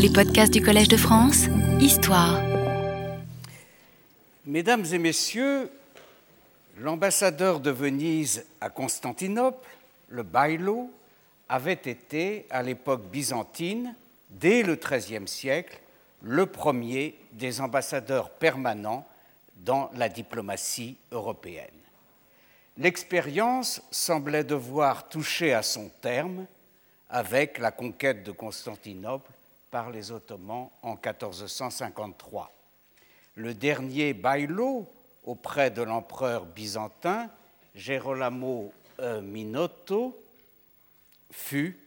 Les podcasts du Collège de France, Histoire. Mesdames et messieurs, l'ambassadeur de Venise à Constantinople, le Bailo, avait été, à l'époque byzantine, dès le XIIIe siècle, le premier des ambassadeurs permanents dans la diplomatie européenne. L'expérience semblait devoir toucher à son terme avec la conquête de Constantinople par les Ottomans en 1453. Le dernier bailo auprès de l'empereur byzantin, Gerolamo euh, Minotto, fut,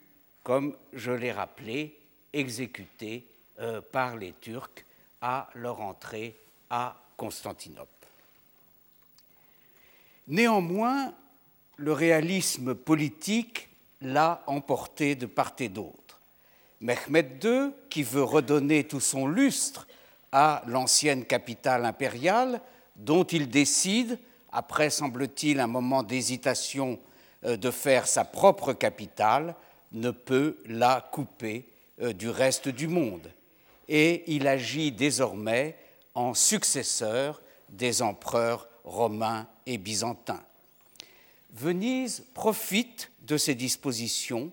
comme je l'ai rappelé, exécuté euh, par les Turcs à leur entrée à Constantinople. Néanmoins, le réalisme politique l'a emporté de part et d'autre. Mehmed II, qui veut redonner tout son lustre à l'ancienne capitale impériale, dont il décide, après semble-t-il un moment d'hésitation, euh, de faire sa propre capitale, ne peut la couper euh, du reste du monde. Et il agit désormais en successeur des empereurs romains et byzantins. Venise profite de ces dispositions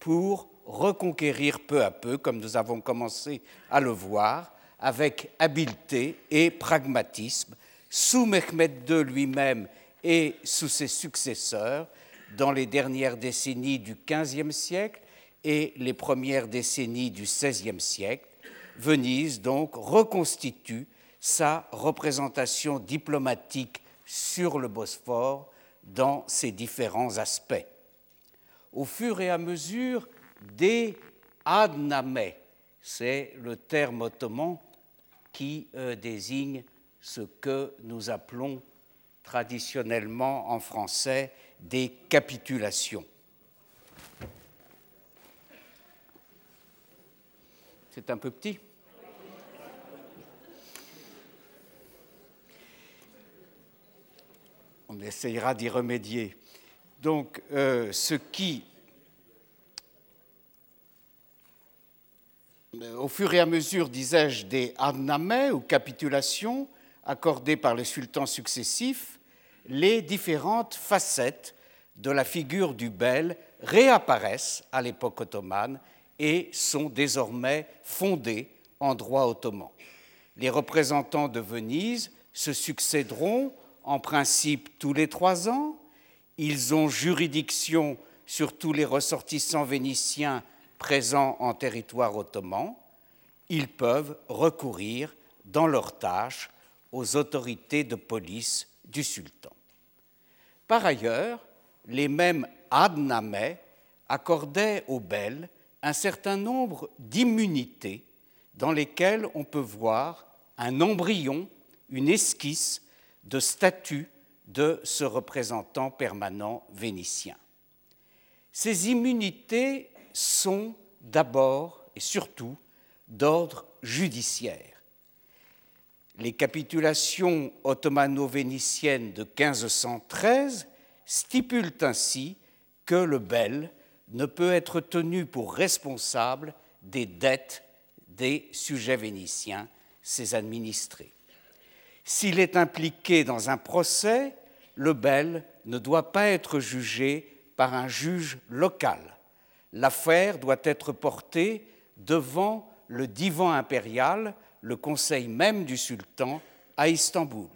pour reconquérir peu à peu, comme nous avons commencé à le voir, avec habileté et pragmatisme, sous Mehmed II lui-même et sous ses successeurs, dans les dernières décennies du XVe siècle et les premières décennies du XVIe siècle, Venise donc reconstitue sa représentation diplomatique sur le Bosphore dans ses différents aspects. Au fur et à mesure des adname, c'est le terme ottoman qui euh, désigne ce que nous appelons traditionnellement en français des capitulations. C'est un peu petit On essayera d'y remédier. Donc, euh, ce qui, au fur et à mesure, disais-je, des adnamés ou capitulations accordées par les sultans successifs, les différentes facettes de la figure du bel réapparaissent à l'époque ottomane et sont désormais fondées en droit ottoman. Les représentants de Venise se succéderont en principe tous les trois ans. Ils ont juridiction sur tous les ressortissants vénitiens présents en territoire ottoman. Ils peuvent recourir dans leurs tâches aux autorités de police du sultan. Par ailleurs, les mêmes adnamés accordaient aux belles un certain nombre d'immunités dans lesquelles on peut voir un embryon, une esquisse de statut de ce représentant permanent vénitien. Ces immunités sont d'abord et surtout d'ordre judiciaire. Les capitulations ottomano-vénitiennes de 1513 stipulent ainsi que le bel ne peut être tenu pour responsable des dettes des sujets vénitiens, ses administrés. S'il est impliqué dans un procès, le bel ne doit pas être jugé par un juge local. L'affaire doit être portée devant le divan impérial, le conseil même du sultan, à Istanbul.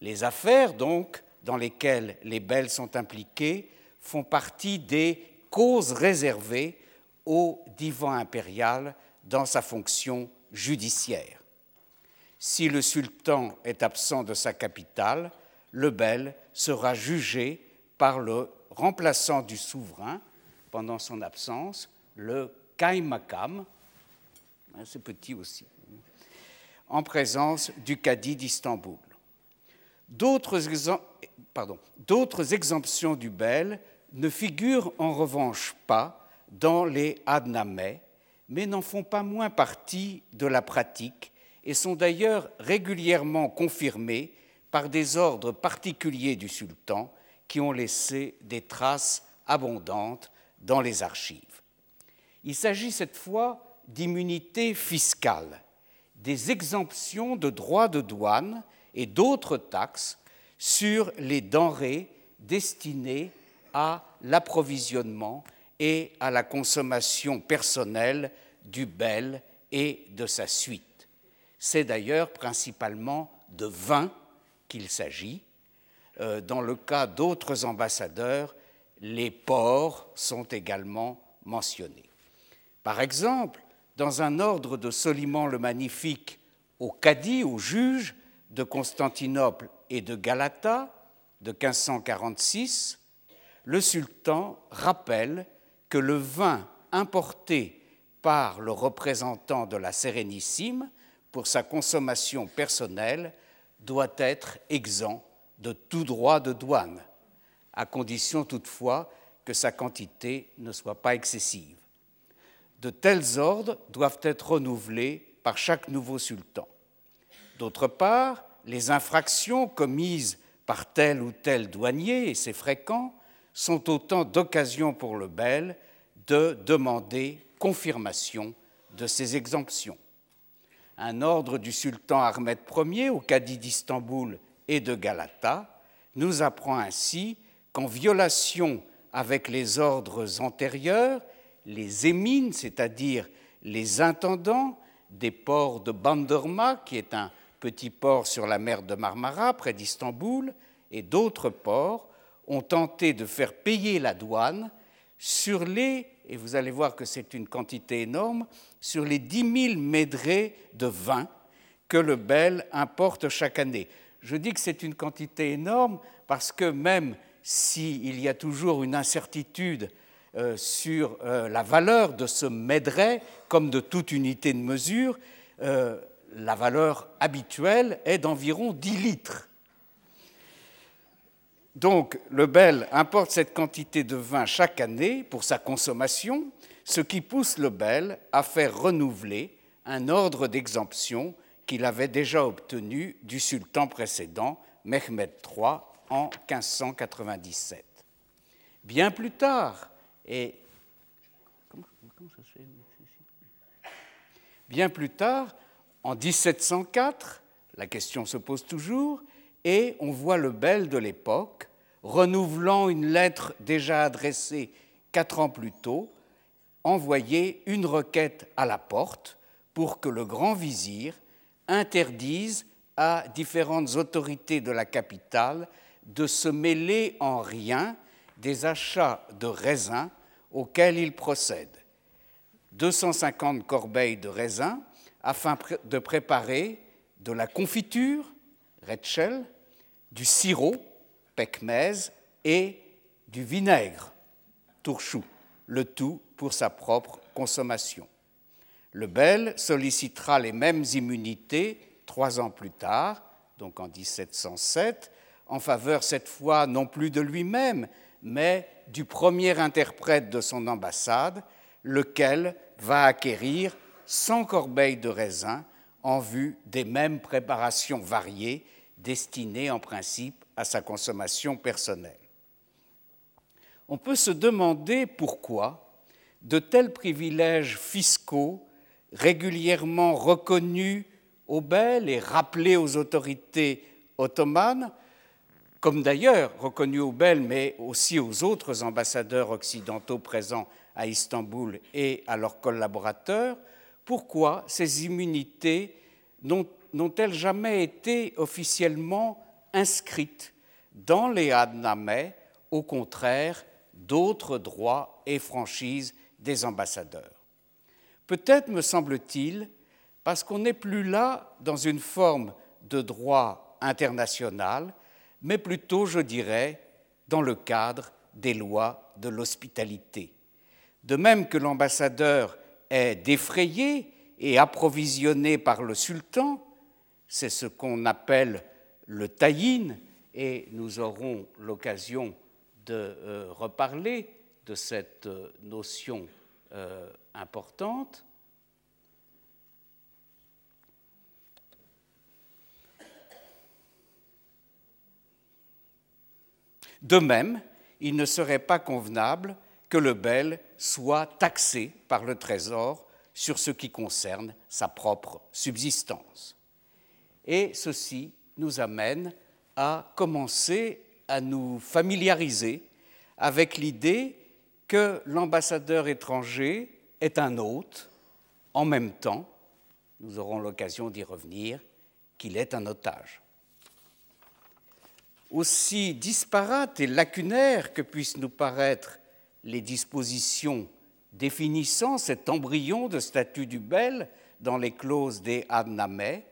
Les affaires, donc, dans lesquelles les belles sont impliquées, font partie des causes réservées au divan impérial dans sa fonction judiciaire. Si le sultan est absent de sa capitale, le bel sera jugé par le remplaçant du souverain pendant son absence, le kaimakam, hein, c'est petit aussi, en présence du cadi d'Istanbul. D'autres exemptions du bel ne figurent en revanche pas dans les adnamés, mais n'en font pas moins partie de la pratique et sont d'ailleurs régulièrement confirmés par des ordres particuliers du sultan qui ont laissé des traces abondantes dans les archives. Il s'agit cette fois d'immunité fiscale, des exemptions de droits de douane et d'autres taxes sur les denrées destinées à l'approvisionnement et à la consommation personnelle du bel et de sa suite. C'est d'ailleurs principalement de vin qu'il s'agit. Euh, dans le cas d'autres ambassadeurs, les ports sont également mentionnés. Par exemple, dans un ordre de Soliman le Magnifique au cadi, au juge de Constantinople et de Galata de 1546, le sultan rappelle que le vin importé par le représentant de la Sérénissime pour sa consommation personnelle doit être exempt de tout droit de douane, à condition toutefois que sa quantité ne soit pas excessive. De tels ordres doivent être renouvelés par chaque nouveau sultan. D'autre part, les infractions commises par tel ou tel douanier, et c'est fréquent, sont autant d'occasions pour le bel de demander confirmation de ces exemptions. Un ordre du sultan Ahmed Ier au cadi d'Istanbul et de Galata nous apprend ainsi qu'en violation avec les ordres antérieurs, les émines, c'est-à-dire les intendants des ports de Bandorma, qui est un petit port sur la mer de Marmara près d'Istanbul, et d'autres ports, ont tenté de faire payer la douane sur les, et vous allez voir que c'est une quantité énorme, sur les 10 000 médrés de vin que le Bel importe chaque année. Je dis que c'est une quantité énorme parce que même s'il y a toujours une incertitude euh, sur euh, la valeur de ce médret, comme de toute unité de mesure, euh, la valeur habituelle est d'environ 10 litres. Donc le Bel importe cette quantité de vin chaque année pour sa consommation, ce qui pousse le Bel à faire renouveler un ordre d'exemption qu'il avait déjà obtenu du sultan précédent, Mehmed III, en 1597. Bien plus tard, et bien plus tard, en 1704, la question se pose toujours, et on voit le bel de l'époque renouvelant une lettre déjà adressée quatre ans plus tôt, envoyer une requête à la porte pour que le grand vizir interdise à différentes autorités de la capitale de se mêler en rien des achats de raisins auxquels il procède. 250 corbeilles de raisins afin de préparer de la confiture, Retschel, du sirop, pekmez, et du vinaigre, tourchou, le tout pour sa propre consommation. Le Bel sollicitera les mêmes immunités trois ans plus tard, donc en 1707, en faveur cette fois non plus de lui-même, mais du premier interprète de son ambassade, lequel va acquérir 100 corbeilles de raisin en vue des mêmes préparations variées destinées en principe à sa consommation personnelle. On peut se demander pourquoi de tels privilèges fiscaux régulièrement reconnus aux belles et rappelés aux autorités ottomanes, comme d'ailleurs reconnus aux belles, mais aussi aux autres ambassadeurs occidentaux présents à Istanbul et à leurs collaborateurs, pourquoi ces immunités n'ont-elles jamais été officiellement inscrites dans les Adnameh, au contraire d'autres droits et franchises des ambassadeurs? Peut-être, me semble-t-il, parce qu'on n'est plus là dans une forme de droit international, mais plutôt, je dirais, dans le cadre des lois de l'hospitalité. De même que l'ambassadeur est défrayé et approvisionné par le sultan, c'est ce qu'on appelle le taïn, et nous aurons l'occasion de euh, reparler de cette euh, notion euh, importante. De même, il ne serait pas convenable que le bel soit taxé par le Trésor sur ce qui concerne sa propre subsistance. Et ceci nous amène à commencer à nous familiariser avec l'idée que l'ambassadeur étranger est un hôte en même temps, nous aurons l'occasion d'y revenir, qu'il est un otage. Aussi disparates et lacunaires que puissent nous paraître les dispositions définissant cet embryon de statut du bel dans les clauses des Adnameh,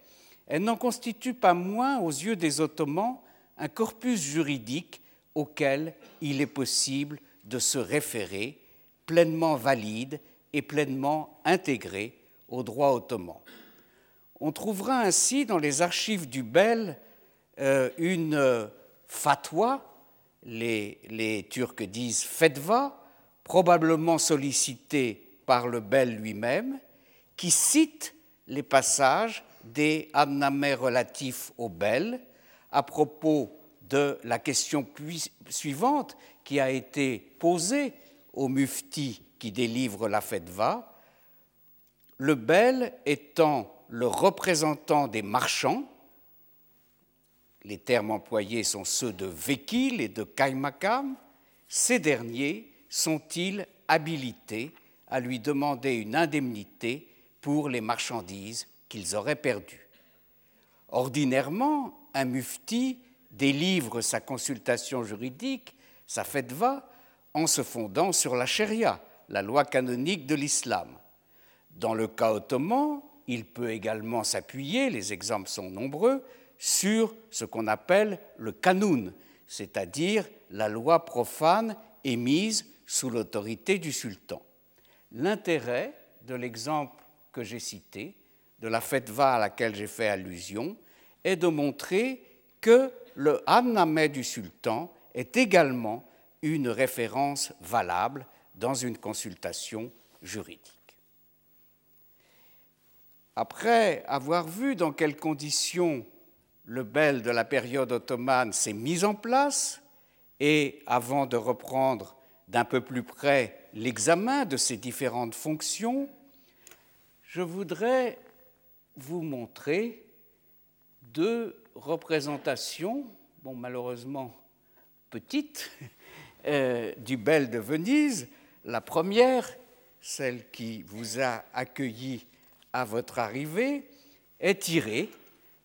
elles n'en constituent pas moins aux yeux des Ottomans un corpus juridique auquel il est possible de se référer, pleinement valide et pleinement intégré au droit ottoman. On trouvera ainsi dans les archives du Bel euh, une fatwa, les, Turcs disent fetva, probablement sollicité par le Bel lui-même, qui cite les passages des annamés relatifs au Bel à propos de la question suivante qui a été posée au mufti qui délivre la fetva, le Bel étant le représentant des marchands, les termes employés sont ceux de Vekil et de Kaimakam, ces derniers sont-ils habilités à lui demander une indemnité pour les marchandises qu'ils auraient perdues? Ordinairement, un mufti délivre sa consultation juridique, sa fetva, en se fondant sur la charia, la loi canonique de l'islam. Dans le cas ottoman, il peut également s'appuyer, les exemples sont nombreux, sur ce qu'on appelle le kanoun, c'est-à-dire la loi profane émise sous l'autorité du sultan. L'intérêt de l'exemple que j'ai cité, de la fetva à laquelle j'ai fait allusion, est de montrer que le Hannameh du sultan est également une référence valable dans une consultation juridique. Après avoir vu dans quelles conditions le bel de la période ottomane s'est mis en place, et avant de reprendre d'un peu plus près l'examen de ces différentes fonctions, je voudrais vous montrer deux représentations, bon, malheureusement petites, euh, du Bel de Venise. La première, celle qui vous a accueilli à votre arrivée, est tirée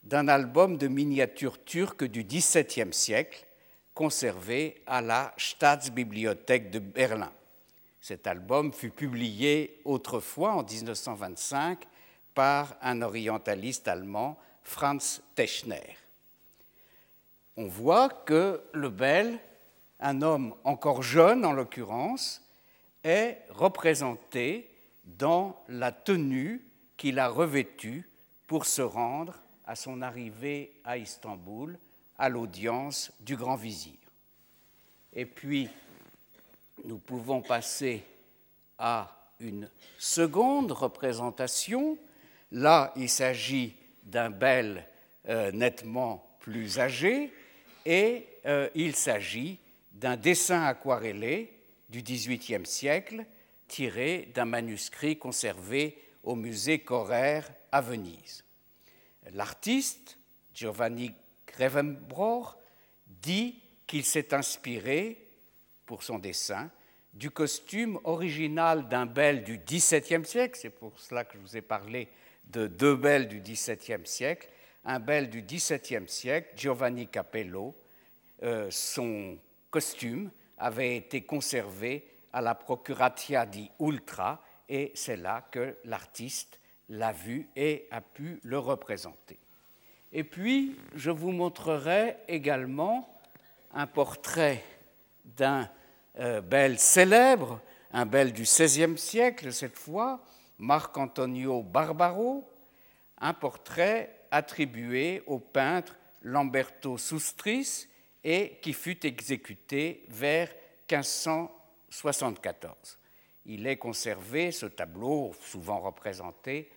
d'un album de miniatures turques du XVIIe siècle conservé à la Staatsbibliothek de Berlin. Cet album fut publié autrefois en 1925 par un orientaliste allemand, Franz Techner. On voit que le Bel, un homme encore jeune en l'occurrence, est représenté dans la tenue qu'il a revêtue pour se rendre à son arrivée à Istanbul à l'audience du grand vizir. Et puis, nous pouvons passer à une seconde représentation. Là, il s'agit d'un bel euh, nettement plus âgé et euh, il s'agit d'un dessin aquarellé du XVIIIe siècle tiré d'un manuscrit conservé au musée Correr à Venise. L'artiste, Giovanni Grevenbroich dit qu'il s'est inspiré, pour son dessin, du costume original d'un bel du XVIIe siècle, c'est pour cela que je vous ai parlé de deux belles du XVIIe siècle, un bel du XVIIe siècle, Giovanni Capello, euh, son costume avait été conservé à la Procuratia di Ultra et c'est là que l'artiste l'a vu et a pu le représenter. Et puis, je vous montrerai également un portrait d'un euh, bel célèbre, un bel du XVIe siècle cette fois, Marc Antonio Barbaro, un portrait attribué au peintre Lamberto Sustris et qui fut exécuté vers 1574. Il est conservé, ce tableau, souvent représenté,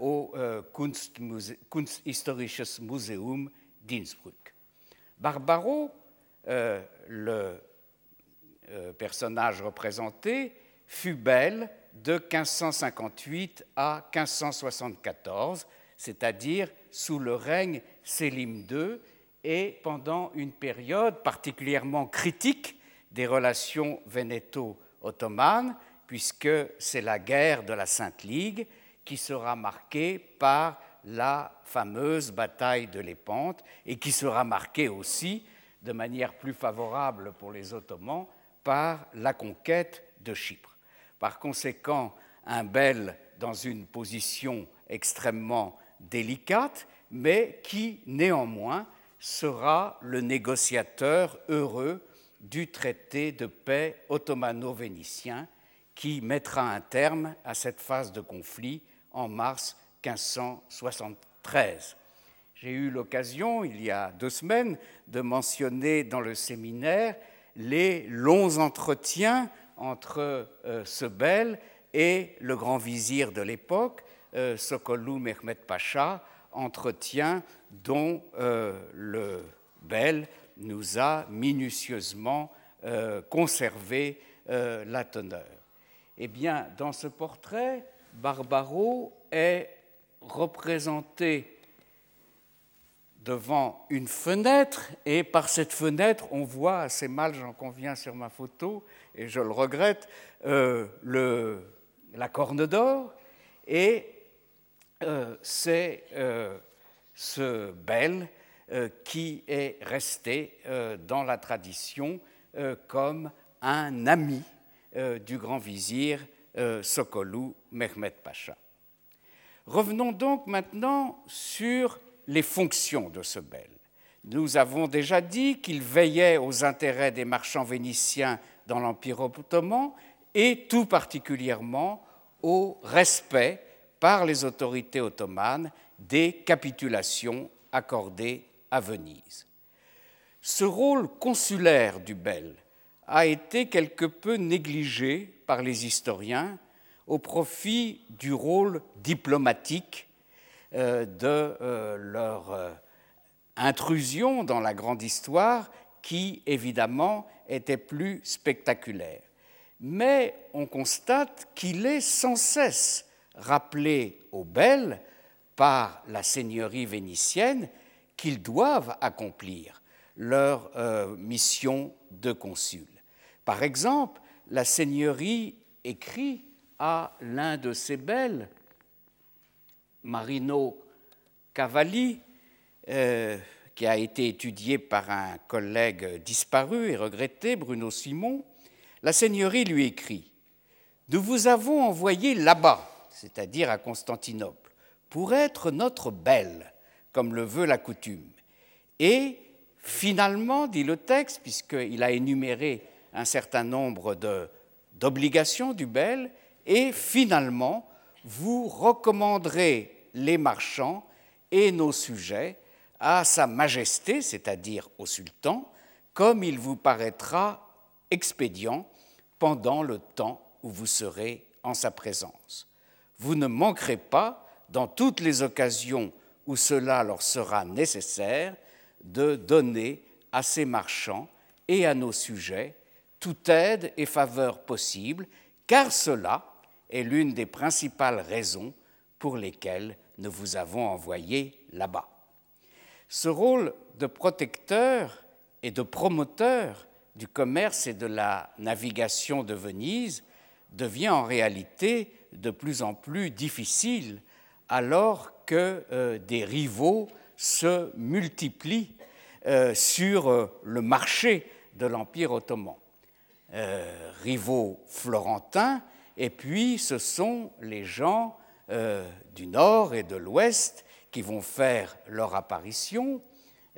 au euh, Kunsthistorisches Museum d'Innsbruck. Barbaro, euh, le personnage représenté, fut belle de 1558 à 1574, c'est-à-dire sous le règne Sélim II et pendant une période particulièrement critique des relations vénéto-ottomanes, puisque c'est la guerre de la Sainte Ligue qui sera marquée par la fameuse bataille de Lépante et qui sera marquée aussi de manière plus favorable pour les Ottomans par la conquête de Chypre. Par conséquent, un bel dans une position extrêmement délicate, mais qui néanmoins sera le négociateur heureux du traité de paix ottomano-vénitien qui mettra un terme à cette phase de conflit en mars 1573. J'ai eu l'occasion, il y a deux semaines, de mentionner dans le séminaire les longs entretiens entre euh, ce bel et le grand vizir de l'époque, euh, Sokolou Mehmet Pacha, entretien dont euh, le bel nous a minutieusement conservé la teneur. Eh bien, dans ce portrait, Barbaro est représenté devant une fenêtre et par cette fenêtre, on voit assez mal, j'en conviens sur ma photo, et je le regrette, euh, la corne d'or, et euh, c'est euh, ce bel qui est resté dans la tradition comme un ami du grand vizir Sokolou Mehmet Pacha. Revenons donc maintenant sur les fonctions de ce bel. Nous avons déjà dit qu'il veillait aux intérêts des marchands vénitiens dans l'Empire ottoman et tout particulièrement au respect par les autorités ottomanes des capitulations accordées à Venise. Ce rôle consulaire du bel a été quelque peu négligé par les historiens au profit du rôle diplomatique euh, de euh, leur euh, intrusion dans la grande histoire qui, évidemment, était plus spectaculaire. Mais on constate qu'il est sans cesse rappelé aux belles par la seigneurie vénitienne qu'ils doivent accomplir leur mission de consul. Par exemple, la seigneurie écrit à l'un de ses belles Marino Cavalli, euh, qui a été étudié par un collègue disparu et regretté, Bruno Simon, la Seigneurie lui écrit Nous vous avons envoyé là-bas, c'est-à-dire à Constantinople, pour être notre belle, comme le veut la coutume. Et finalement, dit le texte, puisqu'il a énuméré un certain nombre d'obligations du bel, et finalement, vous recommanderez les marchands et nos sujets à Sa Majesté, c'est-à-dire au sultan, comme il vous paraîtra expédient pendant le temps où vous serez en sa présence. Vous ne manquerez pas, dans toutes les occasions où cela leur sera nécessaire, de donner à ces marchands et à nos sujets toute aide et faveur possible, car cela, est l'une des principales raisons pour lesquelles nous vous avons envoyé là-bas. Ce rôle de protecteur et de promoteur du commerce et de la navigation de Venise devient en réalité de plus en plus difficile alors que euh, des rivaux se multiplient euh, sur euh, le marché de l'Empire ottoman. Rivaux florentins et puis, ce sont les gens euh, du nord et de l'ouest qui vont faire leur apparition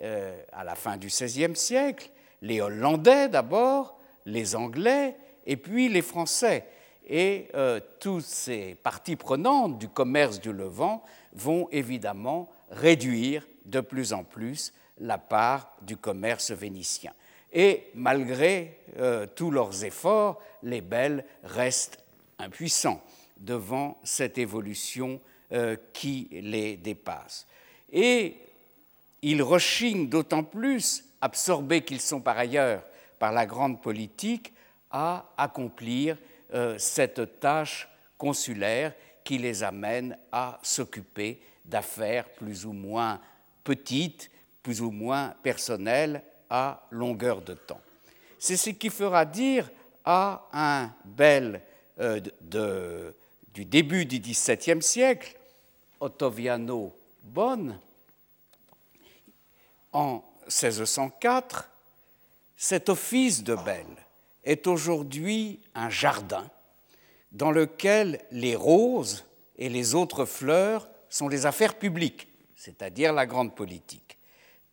euh, à la fin du XVIe siècle, les Hollandais d'abord, les Anglais, et puis les Français. Et euh, toutes ces parties prenantes du commerce du Levant vont évidemment réduire de plus en plus la part du commerce vénitien. Et malgré tous leurs efforts, les Belles restent impuissants devant cette évolution euh, qui les dépasse. Et ils rechignent d'autant plus, absorbés qu'ils sont par ailleurs par la grande politique, à accomplir euh, cette tâche consulaires qui les amènent à s'occuper d'affaires plus ou moins petites, plus ou moins personnelles à longueur de temps. C'est ce qui fera dire à un bel euh, du début du XVIIe siècle, Ottaviano Bonne, en 1604, cet office de belle est aujourd'hui un jardin dans lequel les roses et les autres fleurs sont les affaires publiques, c'est-à-dire la grande politique,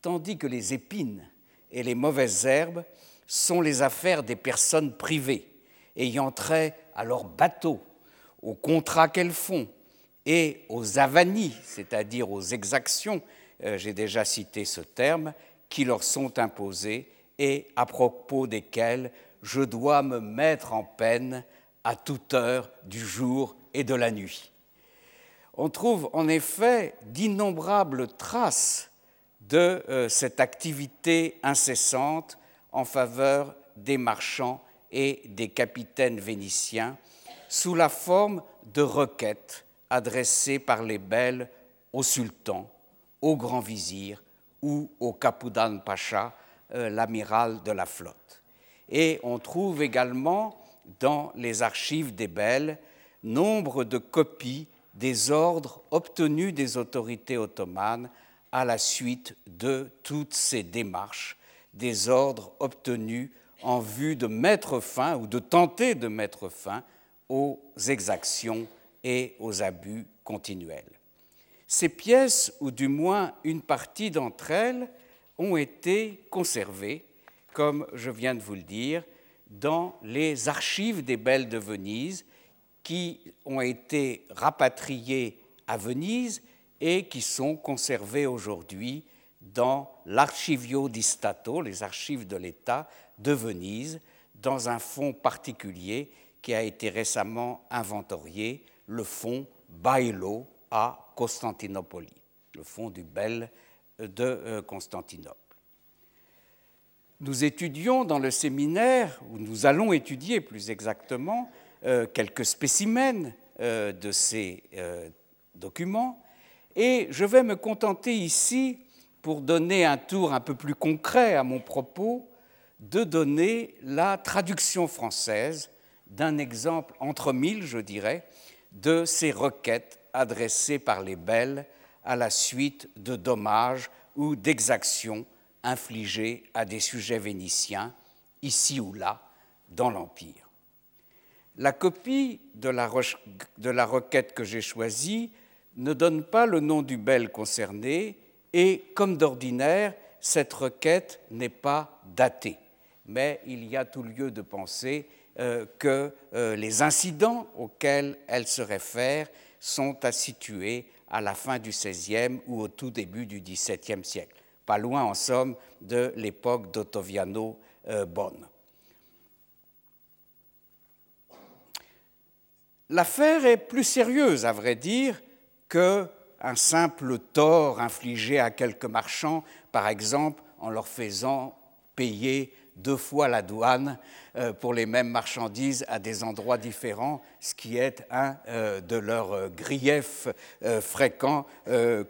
tandis que les épines et les mauvaises herbes sont les affaires des personnes privées, ayant trait à leurs bateaux, aux contrats qu'elles font et aux avanies, c'est-à-dire aux exactions, euh, j'ai déjà cité ce terme, qui leur sont imposées et à propos desquelles je dois me mettre en peine à toute heure du jour et de la nuit. On trouve en effet d'innombrables traces de euh, cette activité incessante en faveur des marchands et des capitaines vénitiens sous la forme de requêtes adressées par les belles au sultan, au grand vizir ou au Kapoudan Pacha, euh, l'amiral de la flotte. Et on trouve également dans les archives des belles nombre de copies des ordres obtenus des autorités ottomanes à la suite de toutes ces démarches, des ordres obtenus en vue de mettre fin ou de tenter de mettre fin aux exactions et aux abus continuels. Ces pièces, ou du moins une partie d'entre elles, ont été conservées, comme je viens de vous le dire, dans les archives des Belles de Venise, qui ont été rapatriées à Venise et qui sont conservées aujourd'hui dans l'Archivio di Stato, les archives de l'État de Venise, dans un fonds particulier qui a été récemment inventorié, le fonds Bailo à Constantinople, le fonds du Bel de euh, Constantinople. Nous étudions dans le séminaire, ou nous allons étudier plus exactement, euh, quelques spécimens euh, de ces documents, et je vais me contenter ici, pour donner un tour un peu plus concret à mon propos, de donner la traduction française d'un exemple entre mille, je dirais, de ces requêtes adressées par les belles à la suite de dommages ou d'exactions infligées à des sujets vénitiens, ici ou là, dans l'Empire. La copie de la, requête que j'ai choisie ne donne pas le nom du bel concerné et, comme d'ordinaire, cette requête n'est pas datée. Mais il y a tout lieu de penser euh, que euh, les incidents auxquels elle se réfère sont à situer à la fin du XVIe ou au tout début du XVIIe siècle, pas loin en somme de l'époque d'Ottoviano euh, Bonne. L'affaire est plus sérieuse, à vrai dire, qu'un simple tort infligé à quelques marchands, par exemple en leur faisant payer deux fois la douane euh, pour les mêmes marchandises à des endroits différents, ce qui est un euh, de leurs euh, griefs fréquents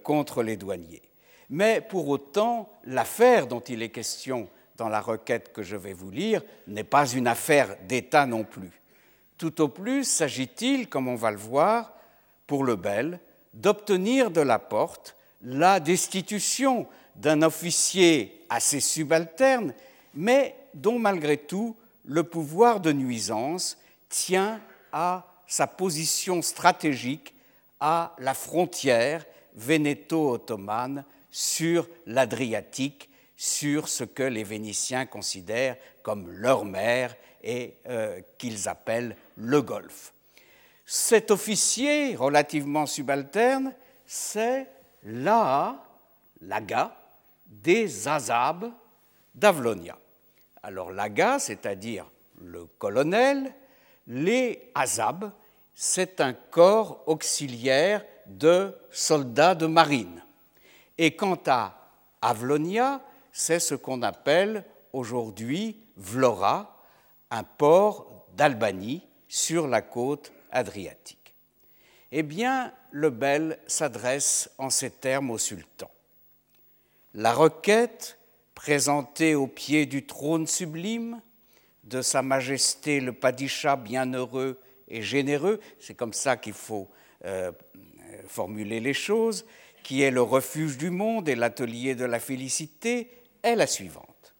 contre les douaniers. Mais pour autant, l'affaire dont il est question dans la requête que je vais vous lire n'est pas une affaire d'État non plus. Tout au plus s'agit-il, comme on va le voir, pour le bel, d'obtenir de la porte la destitution d'un officier assez subalterne mais dont malgré tout le pouvoir de nuisance tient à sa position stratégique à la frontière vénéto-ottomane sur l'Adriatique, sur ce que les Vénitiens considèrent comme leur mer et euh, qu'ils appellent le Golfe. Cet officier relativement subalterne, c'est l'Aa, l'Aga, des Azabes d'Avlonia. Alors l'Aga, c'est-à-dire le colonel, les Azab, c'est un corps auxiliaire de soldats de marine. Et quant à Avlonia, c'est ce qu'on appelle aujourd'hui Vlora, un port d'Albanie sur la côte adriatique. Eh bien, le bel s'adresse en ces termes au sultan. La requête présentée au pied du trône sublime de Sa Majesté le Padisha bienheureux et généreux, c'est comme ça qu'il faut euh, formuler les choses, qui est le refuge du monde et l'atelier de la félicité, est la suivante.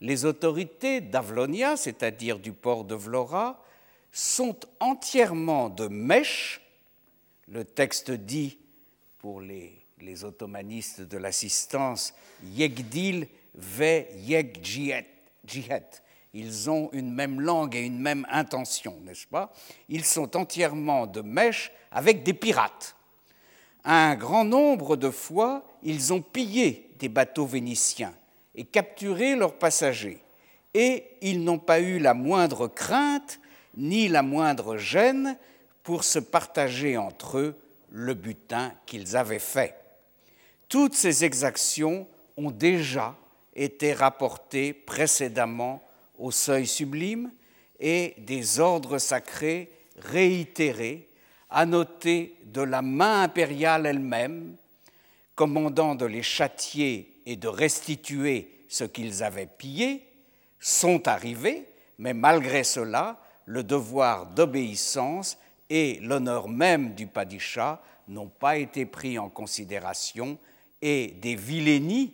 Les autorités d'Avlonia, c'est-à-dire du port de Vlora, sont entièrement de mèche. Le texte dit, pour les, les ottomanistes de l'assistance, Yegdil ve Yeg Ils ont une même langue et une même intention, n'est-ce pas? Ils sont entièrement de mèche avec des pirates. Un grand nombre de fois, ils ont pillé des bateaux vénitiens et capturé leurs passagers, et ils n'ont pas eu la moindre crainte ni la moindre gêne pour se partager entre eux le butin qu'ils avaient fait. Toutes ces exactions ont déjà été rapportées précédemment au seuil sublime et des ordres sacrés réitérés, annotés de la main impériale elle-même, commandant de les châtier et de restituer ce qu'ils avaient pillé, sont arrivés, mais malgré cela, le devoir d'obéissance et l'honneur même du padisha n'ont pas été pris en considération et des vilainies,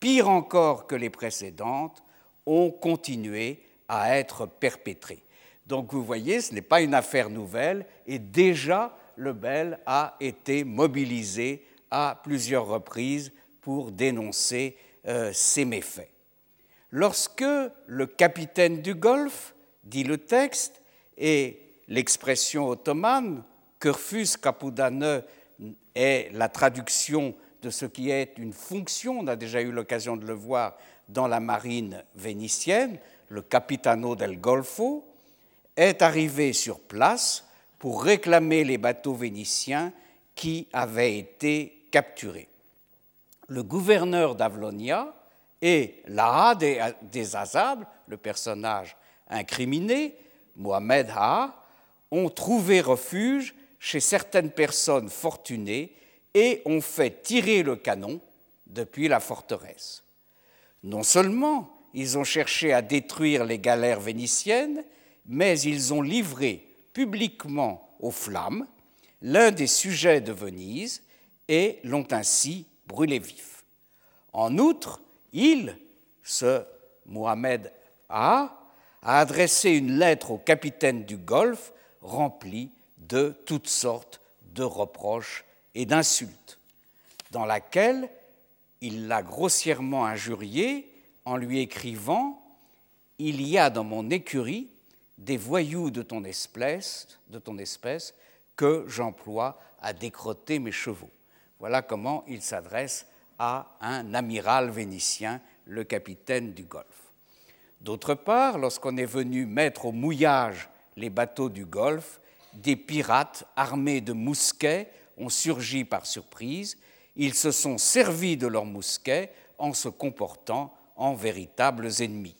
pires encore que les précédentes, ont continué à être perpétrées. Donc vous voyez, ce n'est pas une affaire nouvelle et déjà le Bel a été mobilisé à plusieurs reprises pour dénoncer euh, ces méfaits. Lorsque le capitaine du Golfe dit le texte, et l'expression ottomane, Curfus Capudane est la traduction de ce qui est une fonction, on a déjà eu l'occasion de le voir dans la marine vénitienne, le Capitano del Golfo, est arrivé sur place pour réclamer les bateaux vénitiens qui avaient été capturés. Le gouverneur d'Avlonia et l'Aha des Azab, le personnage incriminés, Mohamed Ha, ont trouvé refuge chez certaines personnes fortunées et ont fait tirer le canon depuis la forteresse. Non seulement ils ont cherché à détruire les galères vénitiennes, mais ils ont livré publiquement aux flammes l'un des sujets de Venise et l'ont ainsi brûlé vif. En outre, il, ce Mohamed A, a adressé une lettre au capitaine du Golfe remplie de toutes sortes de reproches et d'insultes, dans laquelle il l'a grossièrement injurié en lui écrivant Il y a dans mon écurie des voyous de ton espèce, de ton espèce que j'emploie à décroter mes chevaux. Voilà comment il s'adresse à un amiral vénitien, le capitaine du Golfe. D'autre part, lorsqu'on est venu mettre au mouillage les bateaux du Golfe, des pirates armés de mousquets ont surgi par surprise. Ils se sont servis de leurs mousquets en se comportant en véritables ennemis.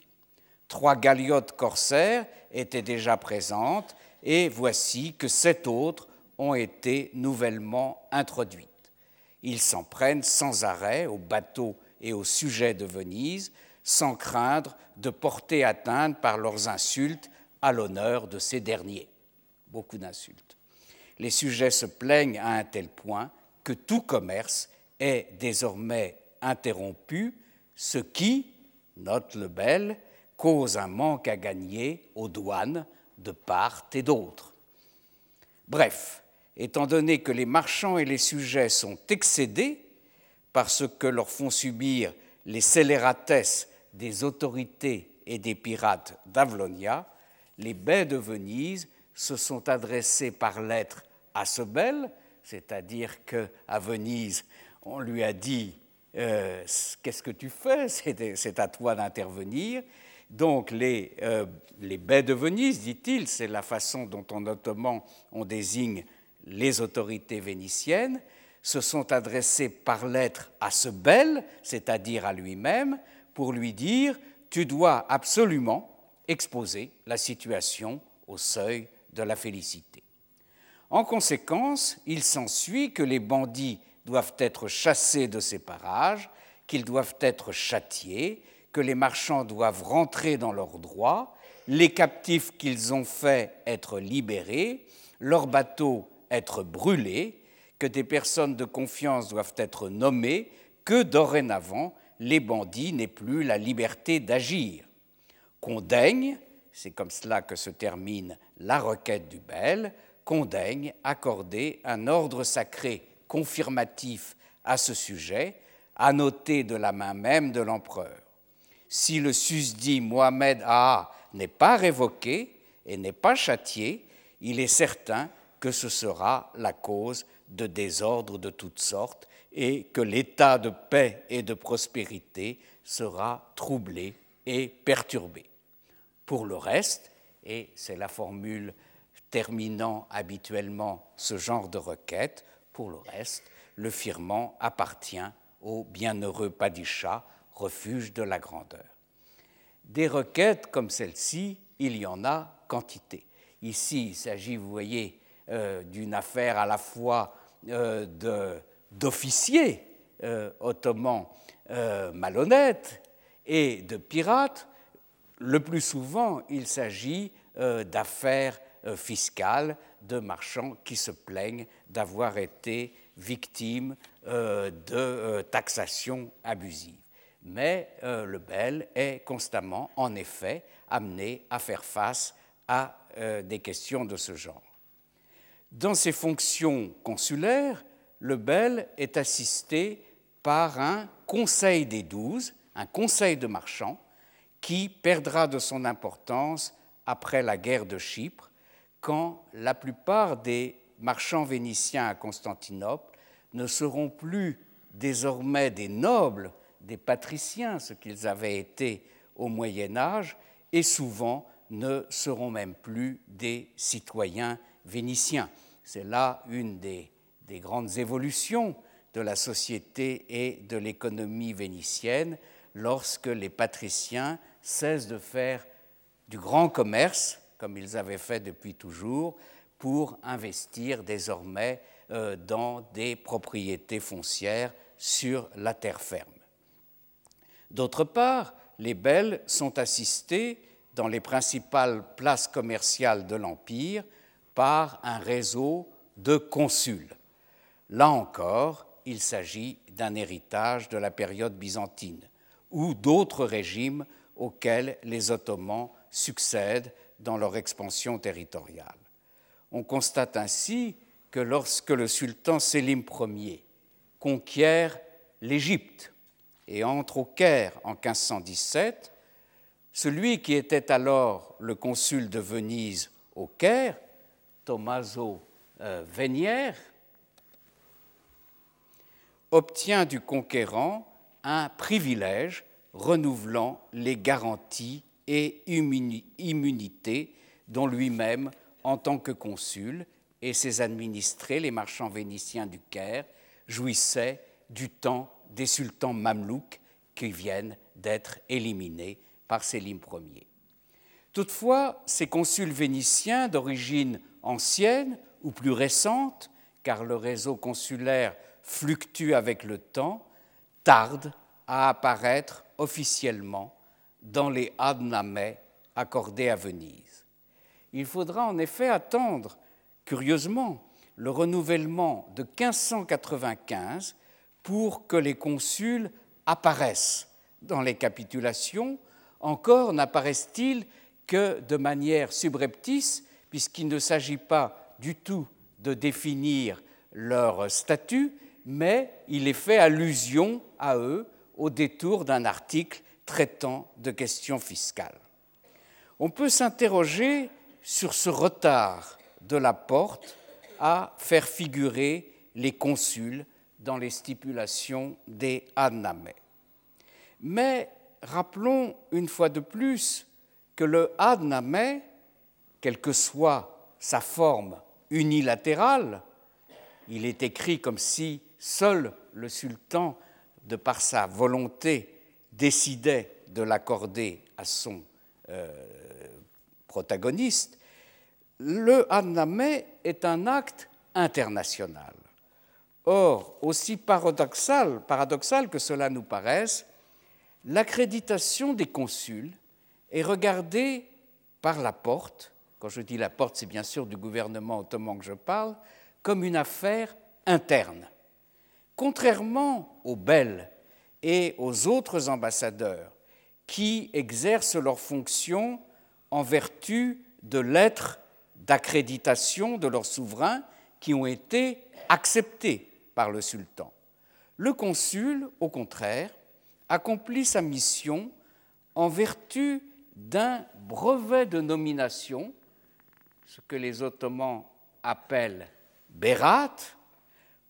Trois galiotes corsaires étaient déjà présentes et voici que sept autres ont été nouvellement introduites. Ils s'en prennent sans arrêt aux bateaux et aux sujets de Venise, sans craindre de porter atteinte par leurs insultes à l'honneur de ces derniers. Beaucoup d'insultes. Les sujets se plaignent à un tel point que tout commerce est désormais interrompu, ce qui, note le bel, cause un manque à gagner aux douanes de part et d'autre. Bref, étant donné que les marchands et les sujets sont excédés par ce que leur font subir les scélératesses des autorités et des pirates d'Avlonia, les baies de Venise se sont adressés par lettre à ce bel, c'est-à-dire qu'à Venise, on lui a dit euh, Qu'est-ce que tu fais? C'est à toi d'intervenir. Donc, les, euh, les baies de Venise, dit-il, c'est la façon dont en ottoman on désigne les autorités vénitiennes, se sont adressés par lettre à ce bel, c'est-à-dire à lui-même, pour lui dire Tu dois absolument exposer la situation au seuil de la félicité. En conséquence, il s'ensuit que les bandits doivent être chassés de ces parages, qu'ils doivent être châtiés, que les marchands doivent rentrer dans leurs droits, les captifs qu'ils ont fait être libérés, leurs bateaux être brûlés, que des personnes de confiance doivent être nommées, que dorénavant les bandits n'aient plus la liberté d'agir. Qu'on daigne, c'est comme cela que se termine la requête du Bel, qu'on daigne accorder un ordre sacré confirmatif à ce sujet, noter de la main même de l'empereur. Si le susdit Mohamed A n'est pas révoqué et n'est pas châtié, il est certain que ce sera la cause de désordres de toutes sortes et que l'état de paix et de prospérité sera troublé et perturbé. Pour le reste, et c'est la formule terminant habituellement ce genre de requête, pour le reste, le firmament appartient au bienheureux Padisha, refuge de la grandeur. Des requêtes comme celle-ci, il y en a quantité. Ici, il s'agit, vous voyez, euh, d'une affaire à la fois euh, d'officiers euh, ottomans malhonnêtes et de pirates. Le plus souvent, il s'agit d'affaires fiscales de marchands qui se plaignent d'avoir été victimes de taxations abusives. Mais le Bel est constamment, en effet, amené à faire face à des questions de ce genre. Dans ses fonctions consulaires, le Bel est assisté par un conseil des douze, un conseil de marchands, qui perdra de son importance après la guerre de Chypre, quand la plupart des marchands vénitiens à Constantinople ne seront plus désormais des nobles, des patriciens, ce qu'ils avaient été au Moyen Âge, et souvent ne seront même plus des citoyens vénitiens. C'est là une des, grandes évolutions de la société et de l'économie vénitienne lorsque les patriciens cessent de faire du grand commerce, comme ils avaient fait depuis toujours, pour investir désormais euh, dans des propriétés foncières sur la terre ferme. D'autre part, les belles sont assistés dans les principales places commerciales de l'Empire par un réseau de consuls. Là encore, il s'agit d'un héritage de la période byzantine ou d'autres régimes auxquels les Ottomans succèdent dans leur expansion territoriale. On constate ainsi que lorsque le sultan Sélim Ier conquiert l'Égypte et entre au Caire en 1517, celui qui était alors le consul de Venise au Caire Tommaso euh, Vénière, obtient du conquérant un privilège renouvelant les garanties et immunités dont lui-même, en tant que consul, et ses administrés, les marchands vénitiens du Caire, jouissaient du temps des sultans mamelouks qui viennent d'être éliminés par Sélim Ier. Toutefois, ces consuls vénitiens d'origine ancienne ou plus récente, car le réseau consulaire fluctue avec le temps, tarde à apparaître officiellement dans les adnamés accordés à Venise. Il faudra en effet attendre, curieusement, le renouvellement de 1595 pour que les consuls apparaissent dans les capitulations. Encore n'apparaissent-ils que de manière subreptice puisqu'il ne s'agit pas du tout de définir leur statut, mais il est fait allusion à eux au détour d'un article traitant de questions fiscales. On peut s'interroger sur ce retard de la porte à faire figurer les consuls dans les stipulations des Annamais. Mais rappelons une fois de plus que le Adnamé quelle que soit sa forme unilatérale, il est écrit comme si seul le sultan, de par sa volonté, décidait de l'accorder à son euh, protagoniste, le Annamé est un acte international. Or, aussi paradoxal, paradoxal que cela nous paraisse, l'accréditation des consuls est regardée par la porte, quand je dis la porte, c'est bien sûr du gouvernement ottoman que je parle, comme une affaire interne. Contrairement aux Belles et aux autres ambassadeurs qui exercent leurs fonctions en vertu de lettres d'accréditation de leurs souverains qui ont été acceptés par le sultan. Le consul, au contraire, accomplit sa mission en vertu d'un brevet de nomination, ce que les Ottomans appellent Berat,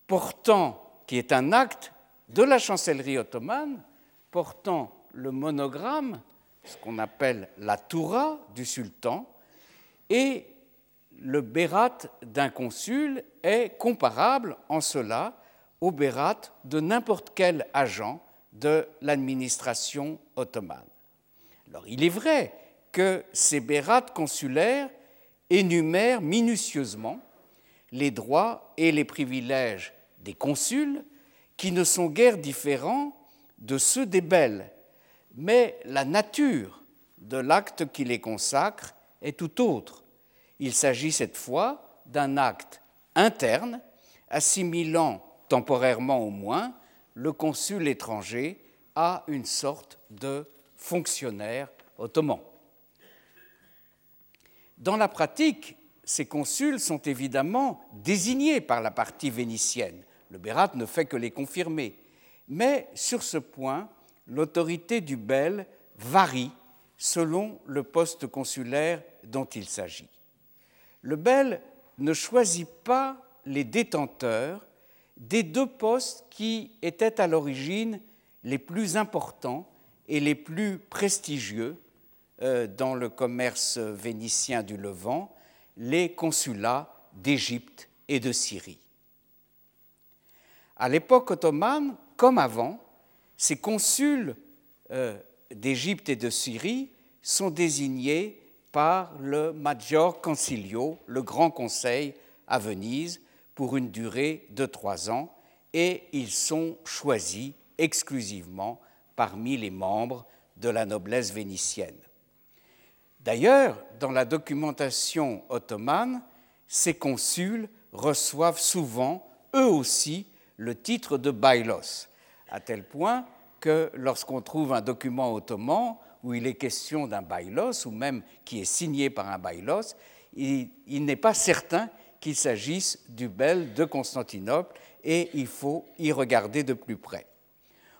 portant, qui est un acte de la chancellerie ottomane, portant le monogramme, ce qu'on appelle la Toura du sultan, et le bérat d'un consul est comparable en cela au bérat de n'importe quel agent de l'administration ottomane. Alors, il est vrai que ces bérats consulaires énumèrent minutieusement les droits et les privilèges des consuls, qui ne sont guère différents de ceux des belles, mais la nature de l'acte qui les consacre est tout autre. Il s'agit cette fois d'un acte interne, assimilant temporairement au moins le consul étranger à une sorte de fonctionnaire ottoman. Dans la pratique, ces consuls sont évidemment désignés par la partie vénitienne. Le Bérat ne fait que les confirmer. Mais sur ce point, l'autorité du Bel varie selon le poste consulaire dont il s'agit. Le Bel ne choisit pas les détenteurs des deux postes qui étaient à l'origine les plus importants et les plus prestigieux euh, dans le commerce vénitien du Levant, les consulats d'Égypte et de Syrie. À l'époque ottomane, comme avant, ces consuls euh, d'Égypte et de Syrie sont désignés par le Maggior Concilio, le Grand Conseil à Venise, pour une durée de trois ans, et ils sont choisis exclusivement parmi les membres de la noblesse vénitienne. D'ailleurs, dans la documentation ottomane, ces consuls reçoivent souvent, eux aussi, le titre de bailos, à tel point que lorsqu'on trouve un document ottoman où il est question d'un bailos, ou même qui est signé par un bailos, il, il n'est pas certain qu'il s'agisse du bel de Constantinople et il faut y regarder de plus près.